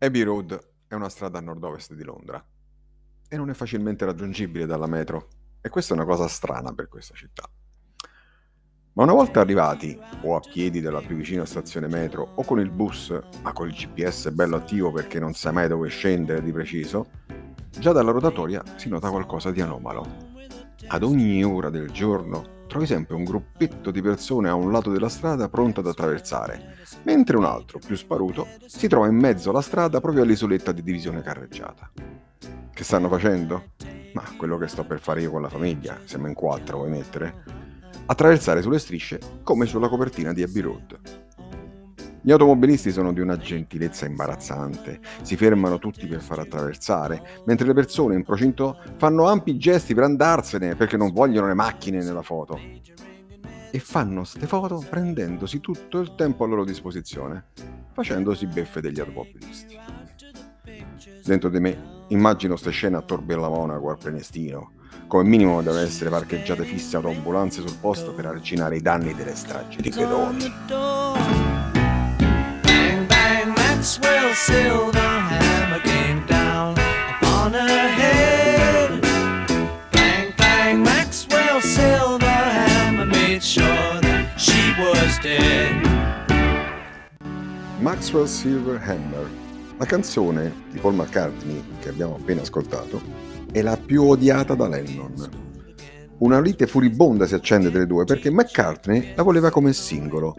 Abbey Road è una strada a nord-ovest di Londra e non è facilmente raggiungibile dalla metro e questa è una cosa strana per questa città. Ma una volta arrivati, o a piedi dalla più vicina stazione metro, o con il bus, ma con il GPS bello attivo perché non sai mai dove scendere di preciso, già dalla rotatoria si nota qualcosa di anomalo. Ad ogni ora del giorno trovi sempre un gruppetto di persone a un lato della strada pronto ad attraversare, mentre un altro, più sparuto, si trova in mezzo alla strada proprio all'isoletta di divisione carreggiata. Che stanno facendo? Ma quello che sto per fare io con la famiglia, siamo in quattro, vuoi mettere? Attraversare sulle strisce come sulla copertina di Abbey Road. Gli automobilisti sono di una gentilezza imbarazzante, si fermano tutti per far attraversare, mentre le persone in procinto fanno ampi gesti per andarsene perché non vogliono le macchine nella foto. E fanno ste foto prendendosi tutto il tempo a loro disposizione, facendosi beffe degli automobilisti. Dentro di me immagino ste scene a Tor Bella Monaco al Prenestino, come minimo devono essere parcheggiate fisse autoambulanze sul posto per arginare i danni delle stragi di pedoni. Maxwell Silverhammer, la canzone di Paul McCartney che abbiamo appena ascoltato, è la più odiata da Lennon. Una lite furibonda si accende tra i due perché McCartney la voleva come singolo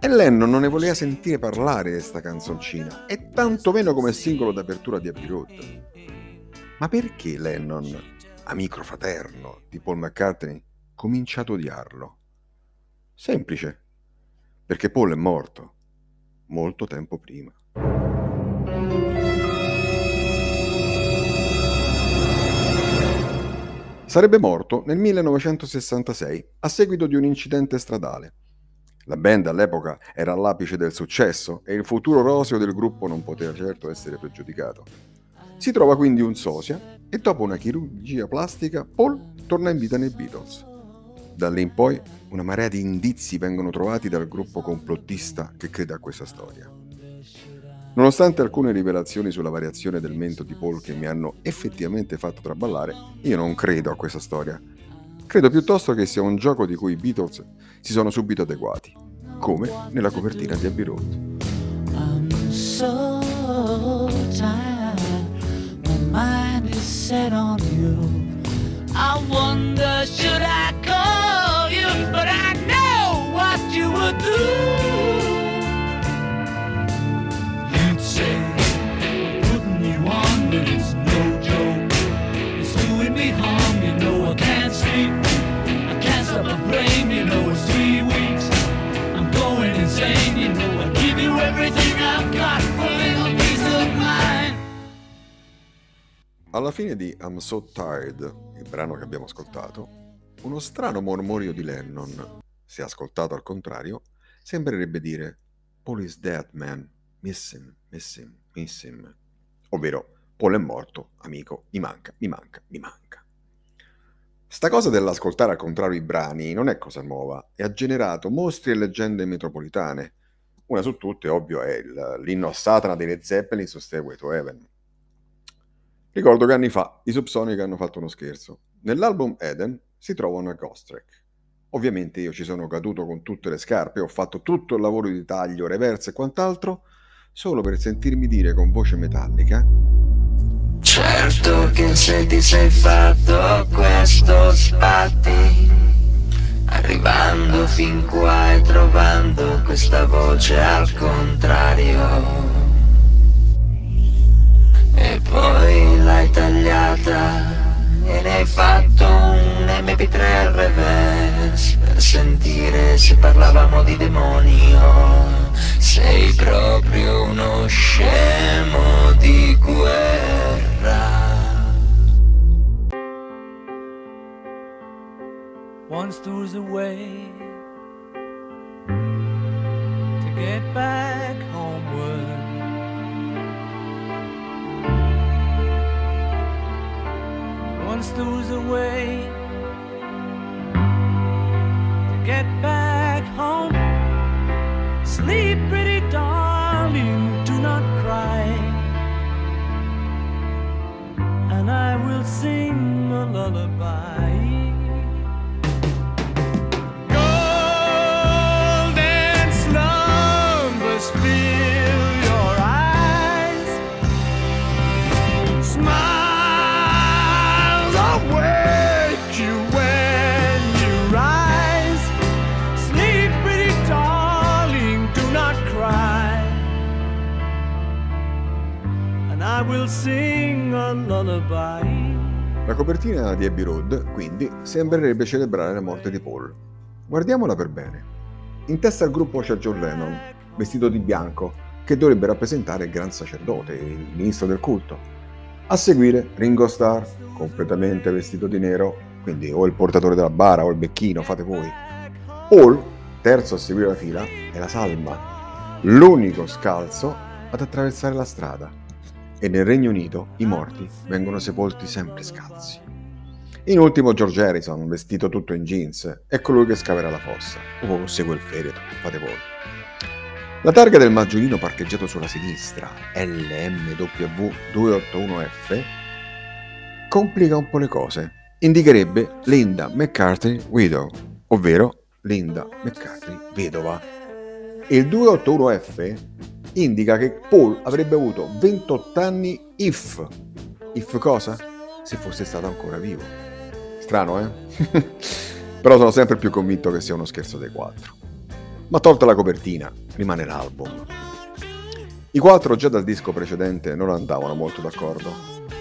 e Lennon non ne voleva sentire parlare di sta canzoncina, e tantomeno come singolo d'apertura di Abbey Road. Ma perché Lennon, amico fraterno di Paul McCartney, comincia ad odiarlo? Semplice, perché Paul è morto molto tempo prima. Sarebbe morto nel 1966 a seguito di un incidente stradale la band all'epoca era all'apice del successo e il futuro roseo del gruppo non poteva certo essere pregiudicato. Si trova quindi un sosia e dopo una chirurgia plastica Paul torna in vita nei Beatles. Da lì in poi una marea di indizi vengono trovati dal gruppo complottista che crede a questa storia. Nonostante alcune rivelazioni sulla variazione del mento di Paul che mi hanno effettivamente fatto traballare, io non credo a questa storia Credo piuttosto che sia un gioco di cui i Beatles si sono subito adeguati, come nella copertina di Abbey Road. I'm so tired, my mind is set on you. I wonder should I Alla fine di I'm So Tired, il brano che abbiamo ascoltato, uno strano mormorio di Lennon, se ascoltato al contrario, sembrerebbe dire Paul is dead man, miss him, miss him, miss him. Ovvero, Paul è morto, amico, mi manca, mi manca, mi manca. Sta cosa dell'ascoltare al contrario i brani non è cosa nuova e ha generato mostri e leggende metropolitane. Una su tutte, ovvio, è l'inno a Satana dei Led Zeppelin su Stairway to Heaven Ricordo che anni fa i Subsonic hanno fatto uno scherzo. Nell'album Eden si trova una ghost track. Ovviamente io ci sono caduto con tutte le scarpe, ho fatto tutto il lavoro di taglio, reverse e quant'altro, solo per sentirmi dire con voce metallica Certo che se ti sei fatto questo spatti Arrivando fin qua e trovando questa voce al contrario MP3 reverse per sentire se parlavamo di demonio. Sei proprio uno scemo di guerra. Once there was a way to get back homeward. once there was La copertina di Abbey Road, quindi, sembrerebbe celebrare la morte di Paul. Guardiamola per bene. In testa al gruppo c'è John Lennon, vestito di bianco, che dovrebbe rappresentare il gran sacerdote, il ministro del culto. A seguire Ringo Starr, completamente vestito di nero, quindi o il portatore della bara o il becchino, fate voi. Paul, terzo a seguire la fila, è la salma, l'unico scalzo ad attraversare la strada. E nel Regno Unito i morti vengono sepolti sempre scalzi. In ultimo George Harrison, vestito tutto in jeans, è colui che scaverà la fossa, o segue il feretro, fate voi. La targa del maggiolino parcheggiato sulla sinistra, LMW281F, complica un po' le cose. Indicherebbe Linda McCarthy Widow, ovvero Linda McCarthy vedova. Il 281F indica che Paul avrebbe avuto 28 anni if. If cosa? Se fosse stato ancora vivo. Strano, eh? Però sono sempre più convinto che sia uno scherzo dei quattro. Ma tolta la copertina, rimane l'album. I quattro già dal disco precedente non andavano molto d'accordo.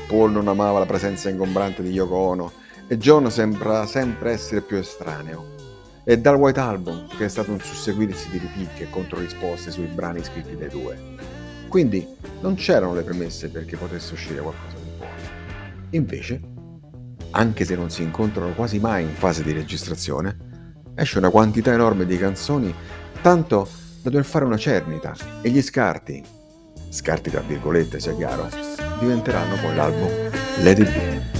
Paul non amava la presenza ingombrante di Yoko Ono e John sembra sempre essere più estraneo. È dal White Album che è stato un susseguirsi di ripicche e controrisposte sui brani scritti dai due. Quindi non c'erano le premesse perché potesse uscire qualcosa di buono. Invece, anche se non si incontrano quasi mai in fase di registrazione, esce una quantità enorme di canzoni, tanto da dover fare una cernita, e gli scarti, scarti tra virgolette sia chiaro, diventeranno poi l'album Let It.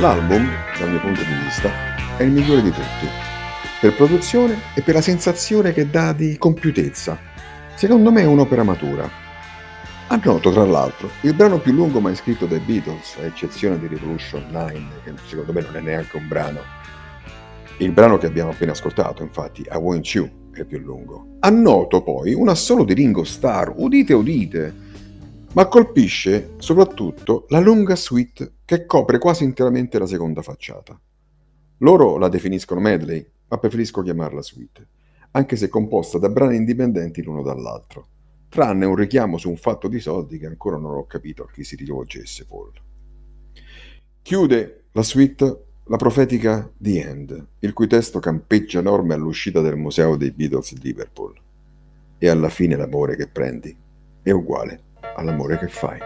L'album, dal mio punto di vista, è il migliore di tutti, per produzione e per la sensazione che dà di compiutezza. Secondo me è un'opera matura. Annoto, tra l'altro, il brano più lungo mai scritto dai Beatles, a eccezione di Revolution 9, che secondo me non è neanche un brano. Il brano che abbiamo appena ascoltato, infatti, I Want You, è più lungo. Annoto poi un assolo di Ringo Starr, udite udite, ma colpisce soprattutto la lunga suite che copre quasi interamente la seconda facciata. Loro la definiscono medley, ma preferisco chiamarla suite, anche se composta da brani indipendenti l'uno dall'altro, tranne un richiamo su un fatto di soldi che ancora non ho capito a chi si rivolgesse Paul. Chiude la suite la profetica The End, il cui testo campeggia enorme all'uscita del museo dei Beatles di Liverpool. E alla fine l'amore che prendi è uguale all'amore che fai.